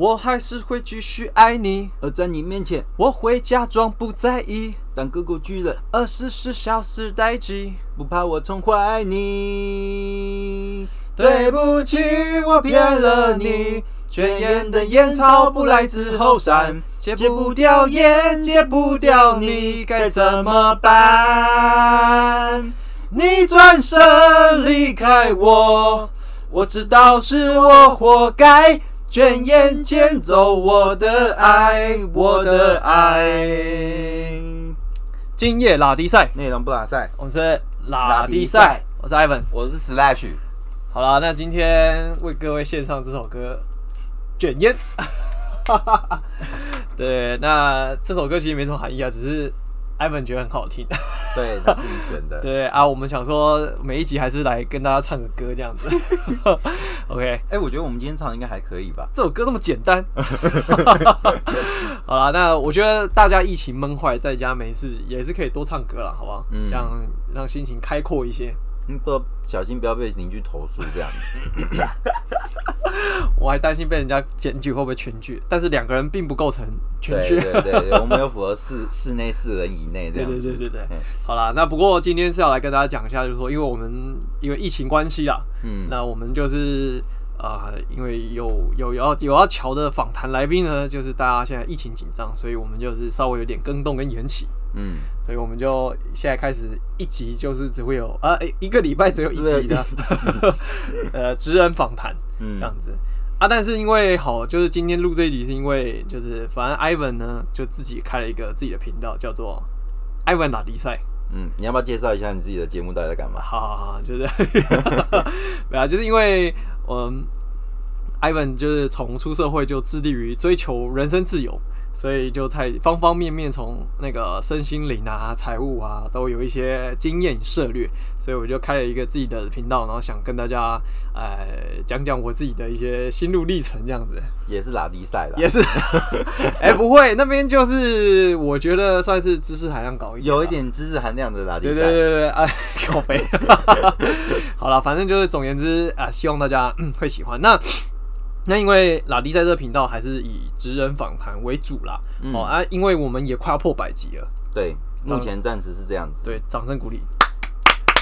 我还是会继续爱你，而在你面前，我会假装不在意，当个工具人，二十四小时待机。不怕我宠坏你。对不起，我骗了你。卷烟的烟草不来自后山，戒不掉烟，戒不掉你，该怎么办？你转身离开我，我知道是我活该。卷烟捡走我的爱，我的爱。今夜拉迪赛，内容不拉赛，我们是拉迪赛，我是 Ivan，我是 Slash。好了，那今天为各位献上这首歌《卷烟》。对，那这首歌其实没什么含义啊，只是 Ivan 觉得很好听。对他自己选的。对啊，我们想说每一集还是来跟大家唱个歌这样子。OK，哎，我觉得我们今天唱的应该还可以吧？这首歌那么简单。好了，那我觉得大家疫情闷坏，在家没事也是可以多唱歌了，好不好？嗯，这样让心情开阔一些。不小心不要被邻居投诉这样。子，我还担心被人家检举会不会群聚，但是两个人并不构成群聚，对对 对，我们有符合室室内四人以内这样子，对对对对。对。好啦，那不过今天是要来跟大家讲一下，就是说，因为我们因为疫情关系啦，嗯，那我们就是啊，因为有有要有要瞧的访谈来宾呢，就是大家现在疫情紧张，所以我们就是稍微有点更动跟延期。嗯，所以我们就现在开始一集就是只会有啊，一个礼拜只有一集的，呃，职人访谈这样子啊。但是因为好，就是今天录这一集是因为就是反正 Ivan 呢就自己开了一个自己的频道，叫做 Ivan 打比赛。嗯，你要不要介绍一下你自己的节目到底在干嘛？好好好，就是 对啊，就是因为我们 Ivan 就是从出社会就致力于追求人生自由。所以就在方方面面，从那个身心灵啊、财务啊，都有一些经验涉略。所以我就开了一个自己的频道，然后想跟大家呃讲讲我自己的一些心路历程，这样子。也是拉低赛的，也是。哎，不会，那边就是我觉得算是知识含量高一点，有一点知识含量的拉低赛。对对对对，哎，口碑。好了，反正就是总言之啊，希望大家会喜欢。那。那因为拉迪在这个频道还是以职人访谈为主啦，哦啊，因为我们也快要破百集了，对，目前暂时是这样子，对，掌声鼓励，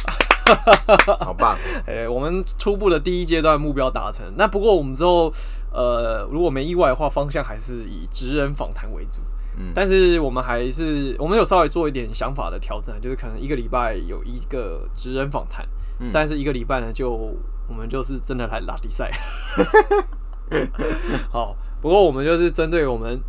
好棒，哎，我们初步的第一阶段目标达成，那不过我们之后，呃，如果没意外的话，方向还是以职人访谈为主，嗯，但是我们还是我们有稍微做一点想法的调整，就是可能一个礼拜有一个职人访谈，但是一个礼拜呢，就我们就是真的来拉比赛。好，不过我们就是针对我们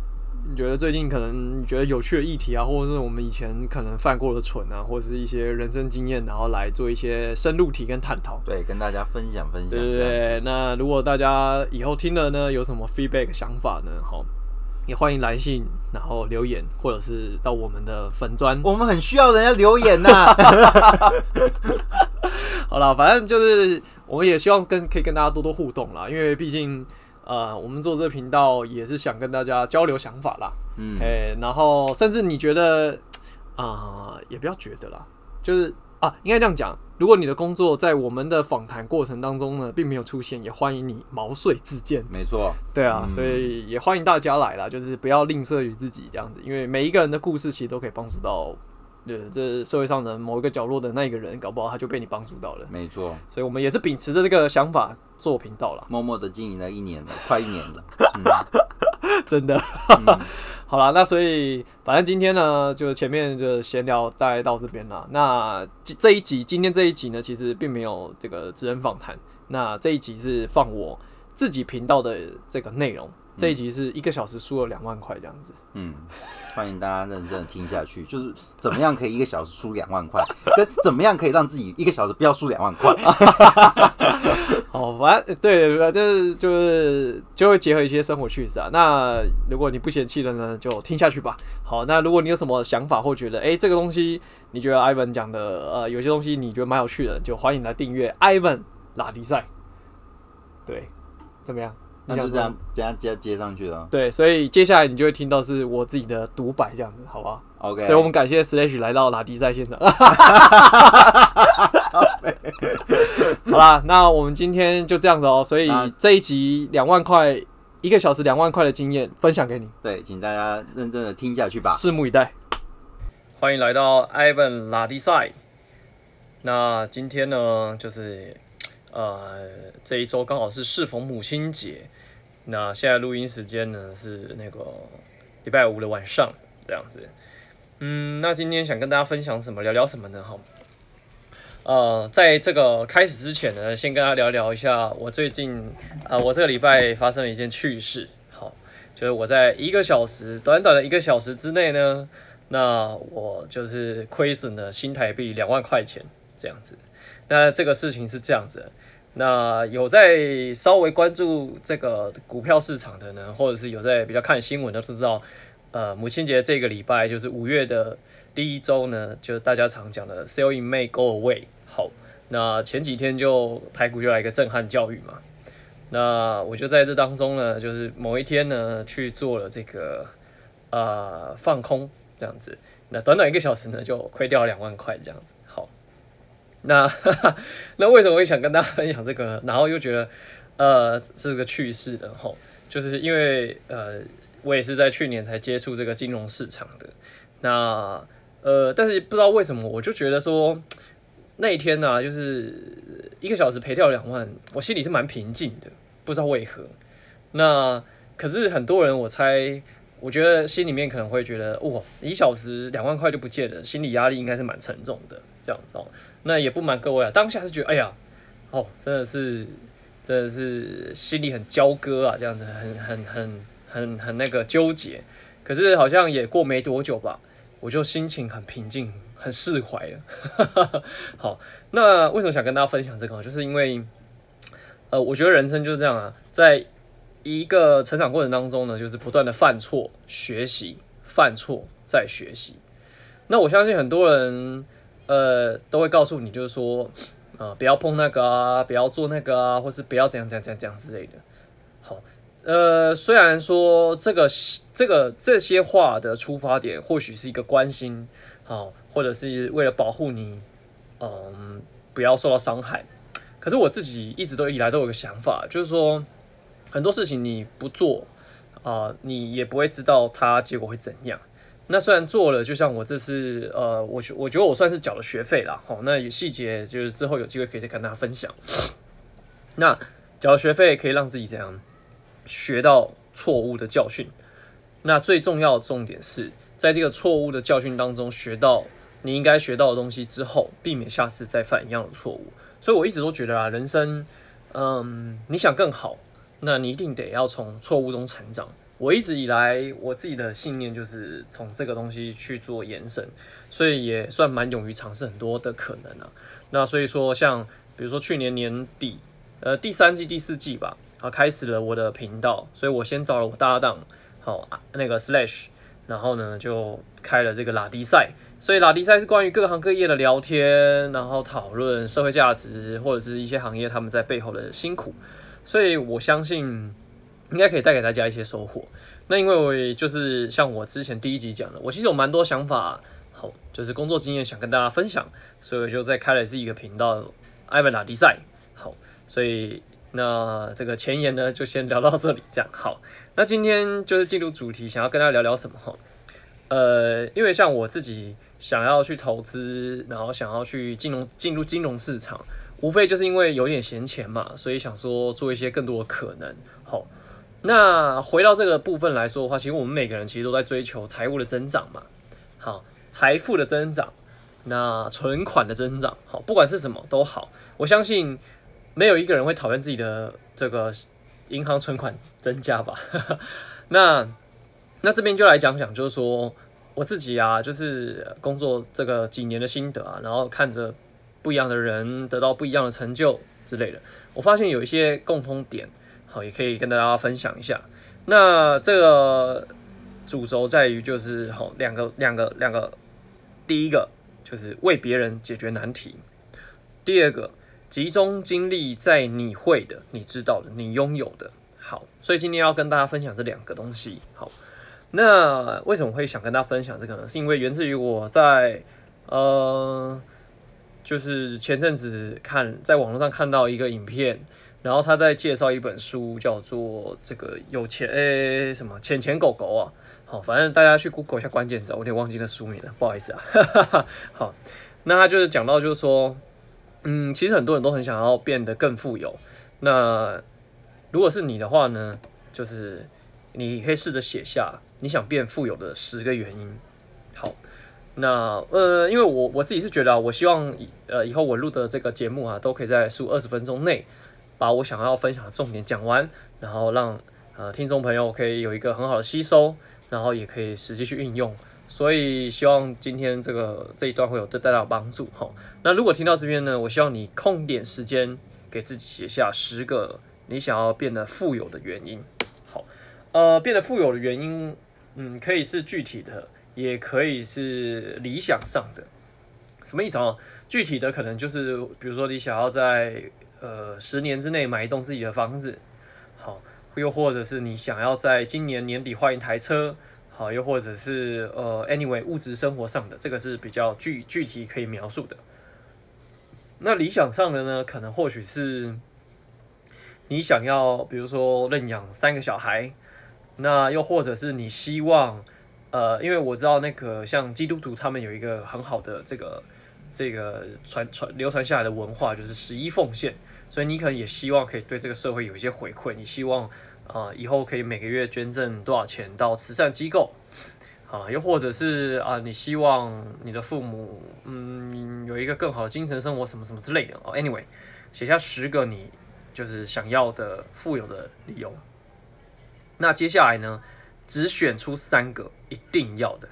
你觉得最近可能觉得有趣的议题啊，或者是我们以前可能犯过的蠢啊，或者是一些人生经验，然后来做一些深入题跟探讨。对，跟大家分享分享。对对对。那如果大家以后听了呢，有什么 feedback 想法呢？好，也欢迎来信，然后留言，或者是到我们的粉砖。我们很需要人家留言呐。好了，反正就是我们也希望跟可以跟大家多多互动啦，因为毕竟。呃，我们做这个频道也是想跟大家交流想法啦，嗯，哎，然后甚至你觉得啊，也不要觉得啦，就是啊，应该这样讲，如果你的工作在我们的访谈过程当中呢，并没有出现，也欢迎你毛遂自荐，没错，对啊，所以也欢迎大家来啦，就是不要吝啬于自己这样子，因为每一个人的故事其实都可以帮助到。对，这社会上的某一个角落的那一个人，搞不好他就被你帮助到了。没错，所以我们也是秉持着这个想法做频道了，默默的经营了一年了，快一年了，嗯真的。好了，那所以反正今天呢，就前面就闲聊大概到这边了。那这一集，今天这一集呢，其实并没有这个职人访谈，那这一集是放我自己频道的这个内容。这一集是一个小时输了两万块这样子，嗯，欢迎大家认真的听下去，就是怎么样可以一个小时输两万块，跟怎么样可以让自己一个小时不要输两万块。好，反正对对，就是就是就会结合一些生活趣事啊。那如果你不嫌弃的呢，就听下去吧。好，那如果你有什么想法或觉得，哎，这个东西你觉得 Ivan 讲的，呃，有些东西你觉得蛮有趣的，就欢迎来订阅 Ivan 拉迪赛。对，怎么样？那就这样这样接接上去了。对，所以接下来你就会听到是我自己的独白这样子，好不好？OK。所以我们感谢 Slash 来到拉迪赛现场。好啦，那我们今天就这样子哦。所以这一集两万块一个小时两万块的经验分享给你。对，请大家认真的听下去吧。拭目以待。欢迎来到 Ivan 拉迪赛。那今天呢，就是呃这一周刚好是适逢母亲节。那现在录音时间呢是那个礼拜五的晚上这样子。嗯，那今天想跟大家分享什么？聊聊什么呢？哈。呃，在这个开始之前呢，先跟大家聊聊一下我最近呃，我这个礼拜发生了一件趣事。好，就是我在一个小时，短短的一个小时之内呢，那我就是亏损了新台币两万块钱这样子。那这个事情是这样子，那有在稍微关注这个股票市场的呢，或者是有在比较看新闻的都知道，呃，母亲节这个礼拜就是五月的。第一周呢，就是大家常讲的 “sell in May, go away”。好，那前几天就台股就来一个震撼教育嘛。那我就在这当中呢，就是某一天呢去做了这个呃放空这样子。那短短一个小时呢，就亏掉两万块这样子。好，那 那为什么会想跟大家分享这个？呢？然后又觉得呃是个趣事的吼，就是因为呃我也是在去年才接触这个金融市场的那。呃，但是不知道为什么，我就觉得说那一天呢，就是一个小时赔掉两万，我心里是蛮平静的，不知道为何。那可是很多人，我猜，我觉得心里面可能会觉得，哇，一小时两万块就不见了，心理压力应该是蛮沉重的，这样子哦。那也不瞒各位啊，当下是觉得，哎呀，哦，真的是，真的是心里很焦割啊，这样子，很很很很很那个纠结。可是好像也过没多久吧。我就心情很平静，很释怀了。好，那为什么想跟大家分享这个？就是因为，呃，我觉得人生就是这样啊，在一个成长过程当中呢，就是不断的犯错、学习、犯错再学习。那我相信很多人，呃，都会告诉你，就是说，呃，不要碰那个啊，不要做那个啊，或是不要怎样怎样怎样怎样之类的。好。呃，虽然说这个这个这些话的出发点或许是一个关心，好，或者是为了保护你，嗯，不要受到伤害。可是我自己一直都以来都有个想法，就是说很多事情你不做啊，你也不会知道它结果会怎样。那虽然做了，就像我这次，呃，我我觉得我算是缴了学费了，好，那有细节就是之后有机会可以再跟大家分享。那缴了学费可以让自己怎样？学到错误的教训，那最重要的重点是在这个错误的教训当中学到你应该学到的东西之后，避免下次再犯一样的错误。所以我一直都觉得啊，人生，嗯，你想更好，那你一定得要从错误中成长。我一直以来我自己的信念就是从这个东西去做延伸，所以也算蛮勇于尝试很多的可能啊。那所以说，像比如说去年年底，呃，第三季、第四季吧。啊，开始了我的频道，所以我先找了我搭档，好那个 Slash，然后呢就开了这个拉迪赛，所以拉迪赛是关于各行各业的聊天，然后讨论社会价值或者是一些行业他们在背后的辛苦，所以我相信应该可以带给大家一些收获。那因为我就是像我之前第一集讲的，我其实有蛮多想法，好就是工作经验想跟大家分享，所以我就在开了自己一个频道，Ivan 拉迪赛，好，所以。那这个前言呢，就先聊到这里，这样好。那今天就是进入主题，想要跟大家聊聊什么哈？呃，因为像我自己想要去投资，然后想要去金融进入金融市场，无非就是因为有点闲钱嘛，所以想说做一些更多的可能。好，那回到这个部分来说的话，其实我们每个人其实都在追求财务的增长嘛。好，财富的增长，那存款的增长，好，不管是什么都好，我相信。没有一个人会讨厌自己的这个银行存款增加吧？那那这边就来讲讲，就是说我自己啊，就是工作这个几年的心得啊，然后看着不一样的人得到不一样的成就之类的，我发现有一些共通点，好，也可以跟大家分享一下。那这个主轴在于就是好两个两个两个，第一个就是为别人解决难题，第二个。集中精力在你会的、你知道的、你拥有的。好，所以今天要跟大家分享这两个东西。好，那为什么会想跟大家分享这个呢？是因为源自于我在呃，就是前阵子看在网络上看到一个影片，然后他在介绍一本书，叫做这个有钱诶什么钱钱狗狗啊，好，反正大家去 Google 一下关键词，我有点忘记那书名了，不好意思啊。好，那他就是讲到就是说，嗯，其实很多人都很想要变得更富有。那如果是你的话呢，就是你可以试着写下你想变富有的十个原因。好，那呃，因为我我自己是觉得啊，我希望呃以后我录的这个节目啊，都可以在十五二十分钟内。把我想要分享的重点讲完，然后让呃听众朋友可以有一个很好的吸收，然后也可以实际去运用。所以希望今天这个这一段会有对大家有帮助哈。那如果听到这边呢，我希望你空点时间给自己写下十个你想要变得富有的原因。好，呃，变得富有的原因，嗯，可以是具体的，也可以是理想上的。什么意思啊？具体的可能就是，比如说你想要在呃，十年之内买一栋自己的房子，好，又或者是你想要在今年年底换一台车，好，又或者是呃，anyway，物质生活上的这个是比较具具体可以描述的。那理想上的呢，可能或许是你想要，比如说认养三个小孩，那又或者是你希望，呃，因为我知道那个像基督徒他们有一个很好的这个。这个传传流传下来的文化就是十一奉献，所以你可能也希望可以对这个社会有一些回馈。你希望啊，以后可以每个月捐赠多少钱到慈善机构啊？又或者是啊，你希望你的父母嗯有一个更好的精神生活什么什么之类的哦。Anyway，写下十个你就是想要的富有的理由。那接下来呢，只选出三个一定要的，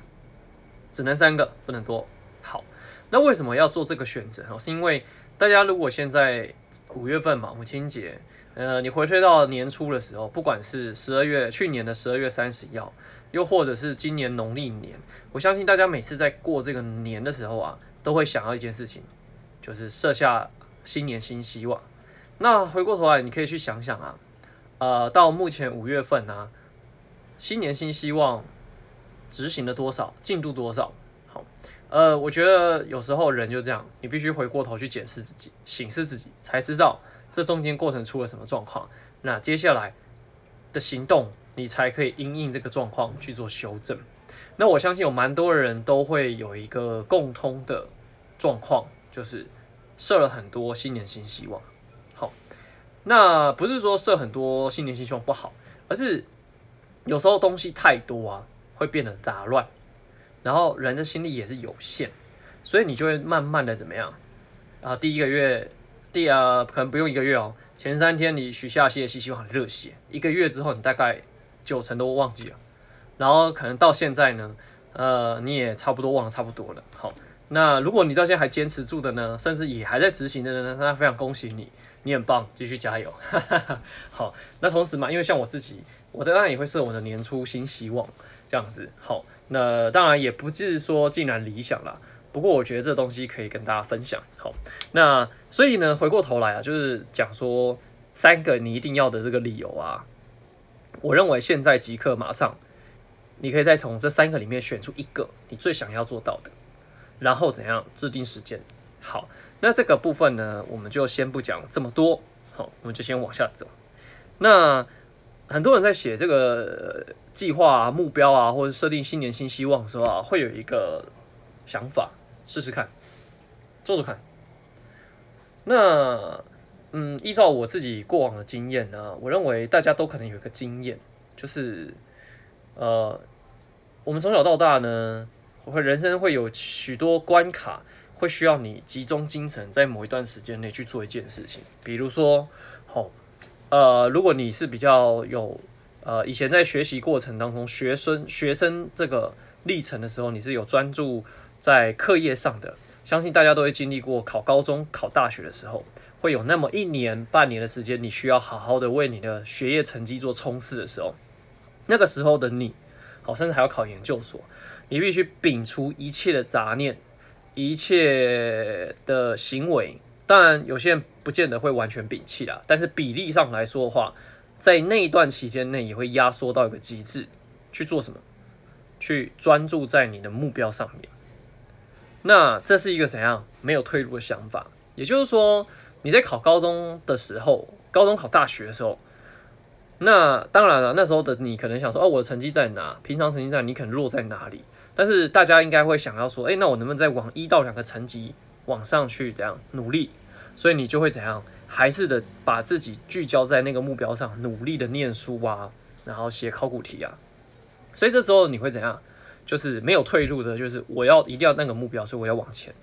只能三个，不能多。好。那为什么要做这个选择？是因为大家如果现在五月份嘛，母亲节，呃，你回推到年初的时候，不管是十二月去年的十二月三十一号，又或者是今年农历年，我相信大家每次在过这个年的时候啊，都会想要一件事情，就是设下新年新希望。那回过头来，你可以去想想啊，呃，到目前五月份呢，新年新希望执行了多少，进度多少？好呃，我觉得有时候人就这样，你必须回过头去检视自己、审视自己，才知道这中间过程出了什么状况。那接下来的行动，你才可以因应这个状况去做修正。那我相信有蛮多人都会有一个共通的状况，就是设了很多新年新希望。好，那不是说设很多新年新希望不好，而是有时候东西太多啊，会变得杂乱。然后人的心力也是有限，所以你就会慢慢的怎么样？啊，第一个月，第二可能不用一个月哦，前三天你许下些希希望很热血，一个月之后你大概九成都忘记了，然后可能到现在呢，呃，你也差不多忘了差不多了。好，那如果你到现在还坚持住的呢，甚至也还在执行的呢，那非常恭喜你，你很棒，继续加油。好，那同时嘛，因为像我自己，我当然也会设我的年初新希望这样子。好。那当然也不是说尽然理想啦，不过我觉得这东西可以跟大家分享。好，那所以呢，回过头来啊，就是讲说三个你一定要的这个理由啊，我认为现在即刻马上，你可以再从这三个里面选出一个你最想要做到的，然后怎样制定时间。好，那这个部分呢，我们就先不讲这么多，好，我们就先往下走。那很多人在写这个。计划啊、目标啊，或者设定新年新希望的时候啊，会有一个想法，试试看，做做看。那嗯，依照我自己过往的经验呢，我认为大家都可能有一个经验，就是呃，我们从小到大呢，会人生会有许多关卡，会需要你集中精神，在某一段时间内去做一件事情。比如说，好，呃，如果你是比较有呃，以前在学习过程当中，学生学生这个历程的时候，你是有专注在课业上的。相信大家都会经历过考高中、考大学的时候，会有那么一年半年的时间，你需要好好的为你的学业成绩做冲刺的时候。那个时候的你，好，甚至还要考研究所，你必须摒除一切的杂念，一切的行为。当然，有些人不见得会完全摒弃啦，但是比例上来说的话。在那一段期间内，也会压缩到一个极致，去做什么？去专注在你的目标上面。那这是一个怎样没有退路的想法？也就是说，你在考高中的时候，高中考大学的时候，那当然了，那时候的你可能想说，哦，我的成绩在哪？平常成绩在，你可能落在哪里？但是大家应该会想要说，哎，那我能不能再往一到两个层级往上去这样努力？所以你就会怎样？还是的把自己聚焦在那个目标上，努力的念书啊，然后写考古题啊。所以这时候你会怎样？就是没有退路的，就是我要一定要那个目标，所以我要往前。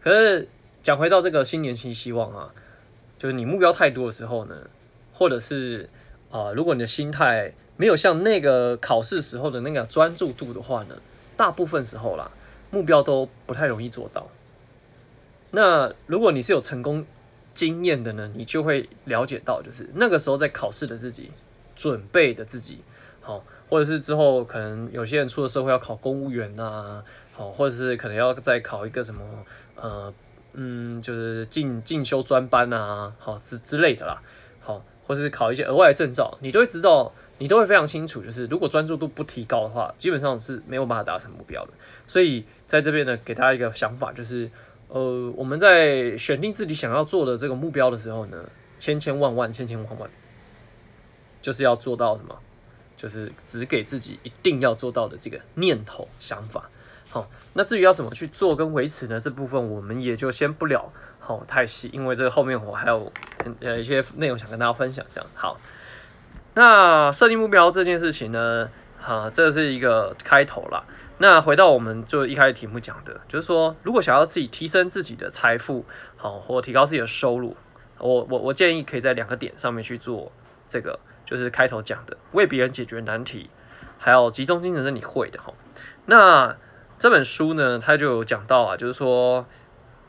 可是讲回到这个新年新希望啊，就是你目标太多的时候呢，或者是啊，如果你的心态没有像那个考试时候的那个专注度的话呢，大部分时候啦，目标都不太容易做到。那如果你是有成功经验的呢，你就会了解到，就是那个时候在考试的自己，准备的自己，好。或者是之后可能有些人出了社会要考公务员呐，好，或者是可能要再考一个什么呃嗯，就是进进修专班啊，好之之类的啦，好，或者是考一些额外的证照，你都会知道，你都会非常清楚，就是如果专注度不提高的话，基本上是没有办法达成目标的。所以在这边呢，给大家一个想法，就是呃，我们在选定自己想要做的这个目标的时候呢，千千万万千千万万，就是要做到什么？就是只给自己一定要做到的这个念头想法，好，那至于要怎么去做跟维持呢？这部分我们也就先不聊，好太细，因为这个后面我还有呃一些内容想跟大家分享，这样好。那设定目标这件事情呢，哈，这是一个开头啦。那回到我们就一开始题目讲的，就是说如果想要自己提升自己的财富，好，或提高自己的收入，我我我建议可以在两个点上面去做这个。就是开头讲的为别人解决难题，还有集中精神是你会的哈。那这本书呢，它就有讲到啊，就是说，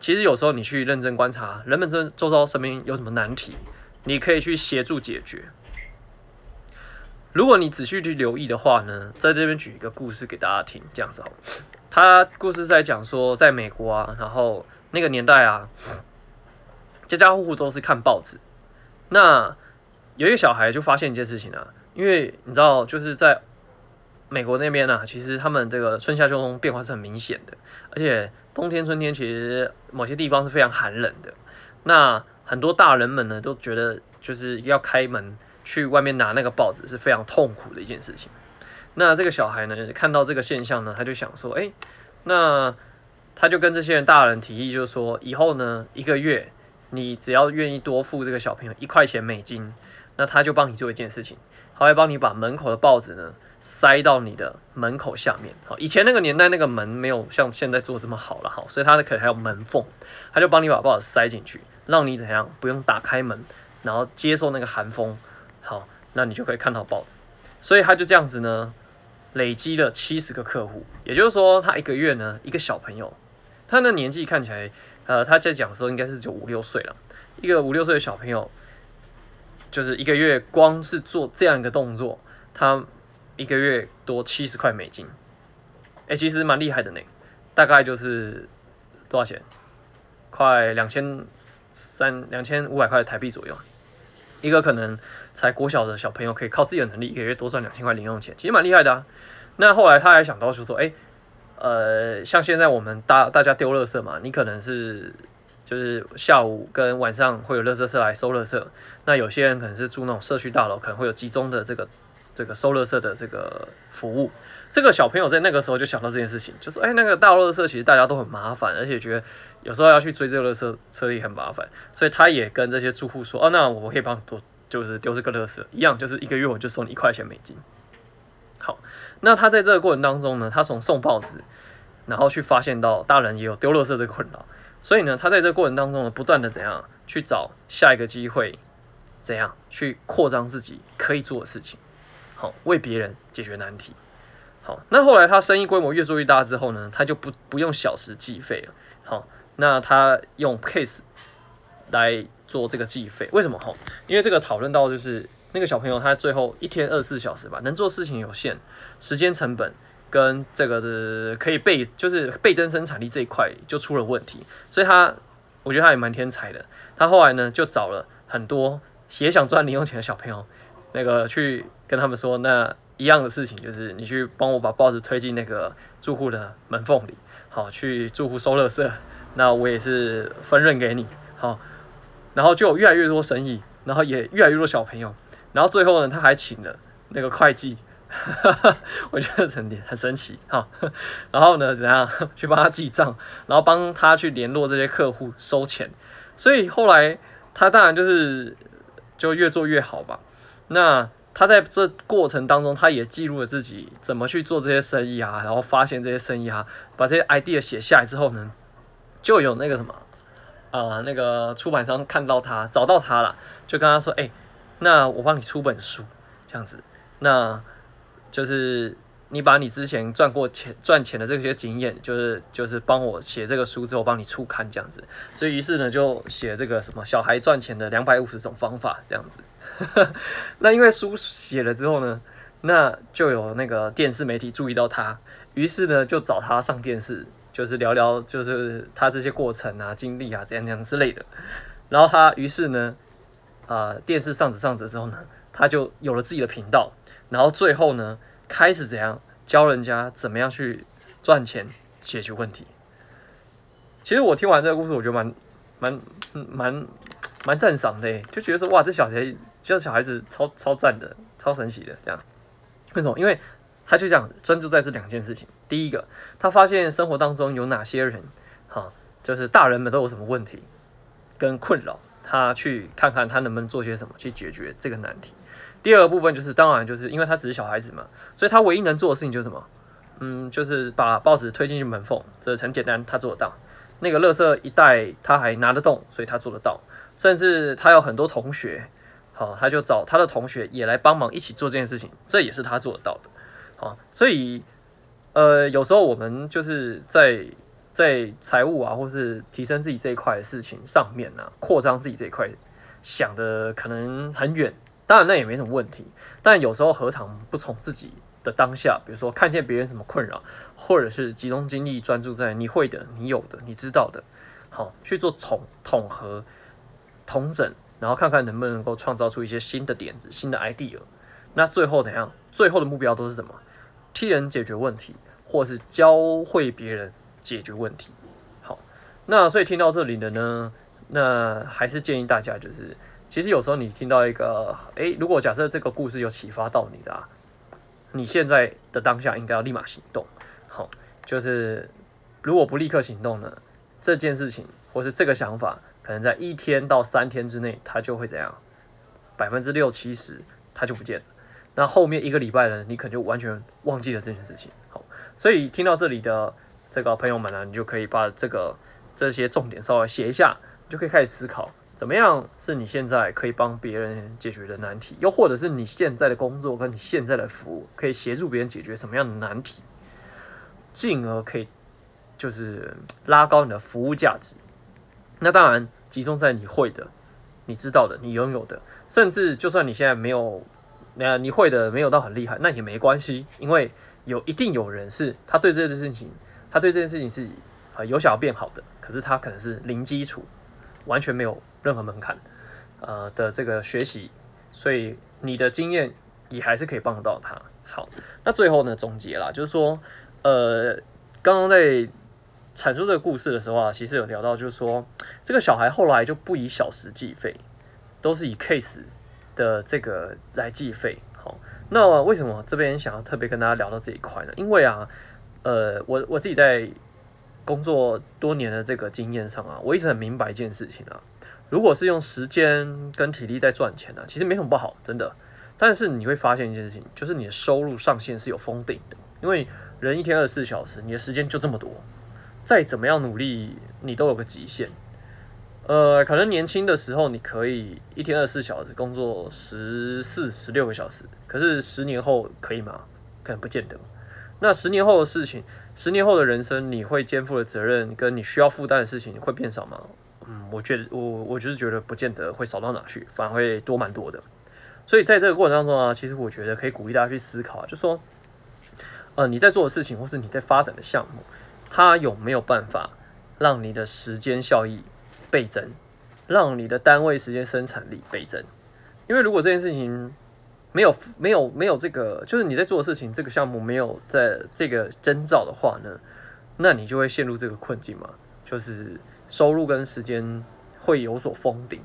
其实有时候你去认真观察人们这周遭身边有什么难题，你可以去协助解决。如果你仔细去留意的话呢，在这边举一个故事给大家听，这样子哦。他故事在讲说，在美国啊，然后那个年代啊，家家户户都是看报纸，那。有一个小孩就发现一件事情啊，因为你知道，就是在美国那边呢，其实他们这个春夏秋冬变化是很明显的，而且冬天、春天其实某些地方是非常寒冷的。那很多大人们呢都觉得，就是要开门去外面拿那个报纸是非常痛苦的一件事情。那这个小孩呢看到这个现象呢，他就想说，哎，那他就跟这些人大人提议，就是说以后呢一个月你只要愿意多付这个小朋友一块钱美金。那他就帮你做一件事情，他会帮你把门口的报纸呢塞到你的门口下面。好，以前那个年代那个门没有像现在做这么好了，好，所以他可能还有门缝，他就帮你把报纸塞进去，让你怎样不用打开门，然后接受那个寒风。那你就可以看到报纸。所以他就这样子呢，累积了七十个客户，也就是说他一个月呢一个小朋友，他的年纪看起来，呃，他在讲的时候应该是只有五六岁了，一个五六岁的小朋友。就是一个月，光是做这样一个动作，他一个月多七十块美金，哎，其实蛮厉害的呢。大概就是多少钱？快两千三、两千五百块台币左右。一个可能才国小的小朋友，可以靠自己的能力，一个月多赚两千块零用钱，其实蛮厉害的啊。那后来他还想到说说，哎，呃，像现在我们大大家丢垃圾嘛，你可能是。就是下午跟晚上会有垃圾车来收垃圾，那有些人可能是住那种社区大楼，可能会有集中的这个这个收垃圾的这个服务。这个小朋友在那个时候就想到这件事情，就说：“哎，那个大垃圾其实大家都很麻烦，而且觉得有时候要去追这个垃圾车也很麻烦。”所以他也跟这些住户说：“哦，那我可以帮你多，就是丢这个垃圾，一样就是一个月我就收你一块钱美金。”好，那他在这个过程当中呢，他从送报纸，然后去发现到大人也有丢垃圾的困扰。所以呢，他在这个过程当中呢，不断的怎样去找下一个机会，怎样去扩张自己可以做的事情，好为别人解决难题。好，那后来他生意规模越做越大之后呢，他就不不用小时计费了。好，那他用 case 来做这个计费，为什么？哈，因为这个讨论到就是那个小朋友他最后一天二十四小时吧，能做事情有限，时间成本。跟这个的可以倍，就是倍增生产力这一块就出了问题，所以他，我觉得他也蛮天才的。他后来呢，就找了很多也想赚零用钱的小朋友，那个去跟他们说，那一样的事情就是你去帮我把报纸推进那个住户的门缝里，好，去住户收垃圾，那我也是分润给你，好，然后就有越来越多生意，然后也越来越多小朋友，然后最后呢，他还请了那个会计，我觉得很很神奇哈。然后呢，怎样去帮他记账，然后帮他去联络这些客户收钱，所以后来他当然就是就越做越好吧。那他在这过程当中，他也记录了自己怎么去做这些生意啊，然后发现这些生意啊，把这些 idea 写下来之后呢，就有那个什么，呃，那个出版商看到他，找到他了，就跟他说，哎，那我帮你出本书，这样子，那就是你把你之前赚过钱、赚钱的这些经验，就是就是帮我写这个书之后，帮你出刊这样子，所以于是呢，就写这个什么小孩赚钱的两百五十种方法这样子。那因为书写了之后呢，那就有那个电视媒体注意到他，于是呢就找他上电视，就是聊聊就是他这些过程啊、经历啊怎样怎样之类的。然后他于是呢，啊电视上着上着之后呢，他就有了自己的频道，然后最后呢开始怎样教人家怎么样去赚钱解决问题。其实我听完这个故事，我觉得蛮蛮蛮蛮赞赏的，就觉得说哇这小孩。就是小孩子超超赞的，超神奇的这样。为什么？因为他就这样专注在这两件事情。第一个，他发现生活当中有哪些人，哈，就是大人们都有什么问题跟困扰，他去看看他能不能做些什么去解决这个难题。第二个部分就是，当然就是因为他只是小孩子嘛，所以他唯一能做的事情就是什么？嗯，就是把报纸推进去门缝，这很简单，他做得到。那个垃圾一袋他还拿得动，所以他做得到。甚至他有很多同学。好，他就找他的同学也来帮忙一起做这件事情，这也是他做得到的。好，所以呃，有时候我们就是在在财务啊，或是提升自己这一块的事情上面呢，扩张自己这一块，想的可能很远，当然那也没什么问题。但有时候何尝不从自己的当下，比如说看见别人什么困扰，或者是集中精力专注在你会的、你有的、你知道的，好去做统统合、统整。然后看看能不能够创造出一些新的点子、新的 idea。那最后怎样？最后的目标都是什么？替人解决问题，或是教会别人解决问题。好，那所以听到这里的呢，那还是建议大家就是，其实有时候你听到一个，诶，如果假设这个故事有启发到你的，啊，你现在的当下应该要立马行动。好，就是如果不立刻行动呢，这件事情或是这个想法。可能在一天到三天之内，它就会怎样？百分之六七十它就不见了。那后面一个礼拜呢，你可能就完全忘记了这件事情。好，所以听到这里的这个朋友们呢，你就可以把这个这些重点稍微写一下，你就可以开始思考，怎么样是你现在可以帮别人解决的难题，又或者是你现在的工作跟你现在的服务可以协助别人解决什么样的难题，进而可以就是拉高你的服务价值。那当然。集中在你会的、你知道的、你拥有的，甚至就算你现在没有，那你会的没有到很厉害，那也没关系，因为有一定有人是他对这件事情，他对这件事情是呃有想要变好的，可是他可能是零基础，完全没有任何门槛，呃的这个学习，所以你的经验也还是可以帮到他。好，那最后呢总结啦，就是说，呃，刚刚在。阐述这个故事的时候啊，其实有聊到，就是说这个小孩后来就不以小时计费，都是以 case 的这个来计费。好，那为什么这边想要特别跟大家聊到这一块呢？因为啊，呃，我我自己在工作多年的这个经验上啊，我一直很明白一件事情啊，如果是用时间跟体力在赚钱呢，其实没什么不好，真的。但是你会发现一件事情，就是你的收入上限是有封顶的，因为人一天二十四小时，你的时间就这么多。再怎么样努力，你都有个极限。呃，可能年轻的时候你可以一天二十四小时工作十四、十六个小时，可是十年后可以吗？可能不见得。那十年后的事情，十年后的人生，你会肩负的责任跟你需要负担的事情会变少吗？嗯，我觉得我我就是觉得不见得会少到哪去，反而会多蛮多的。所以在这个过程当中啊，其实我觉得可以鼓励大家去思考啊，就说，呃，你在做的事情或是你在发展的项目。它有没有办法让你的时间效益倍增，让你的单位时间生产力倍增？因为如果这件事情没有没有没有这个，就是你在做的事情，这个项目没有在这个征兆的话呢，那你就会陷入这个困境嘛，就是收入跟时间会有所封顶。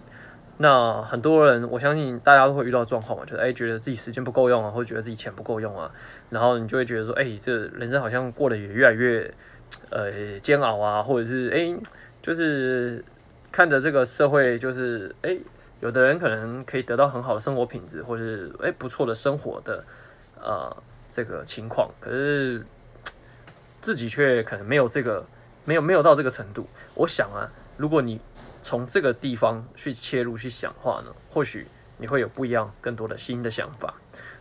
那很多人，我相信大家都会遇到状况嘛，就是哎，觉得自己时间不够用啊，或者觉得自己钱不够用啊，然后你就会觉得说，哎，这人生好像过得也越来越呃煎熬啊，或者是哎，就是看着这个社会，就是哎，有的人可能可以得到很好的生活品质，或者是哎不错的生活的呃这个情况，可是自己却可能没有这个。没有没有到这个程度，我想啊，如果你从这个地方去切入去想话呢，或许你会有不一样、更多的新的想法。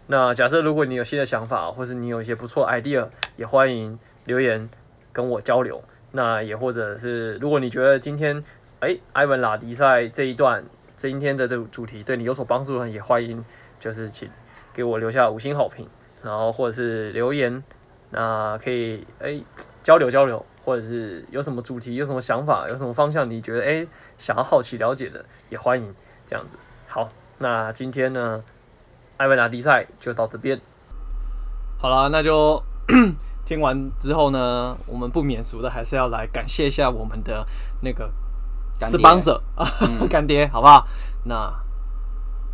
那假设如果你有新的想法，或是你有一些不错 idea，也欢迎留言跟我交流。那也或者是如果你觉得今天哎埃文拉迪赛这一段今天的这个主题对你有所帮助呢，也欢迎就是请给我留下五星好评，然后或者是留言，那可以哎交流交流。或者是有什么主题、有什么想法、有什么方向，你觉得哎想要好奇了解的，也欢迎这样子。好，那今天呢，艾文·拉迪赛就到这边。好了，那就 听完之后呢，我们不免俗的还是要来感谢一下我们的那个 sponsor 啊，干爹，好不好？那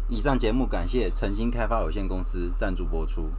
以上节目感谢诚心开发有限公司赞助播出。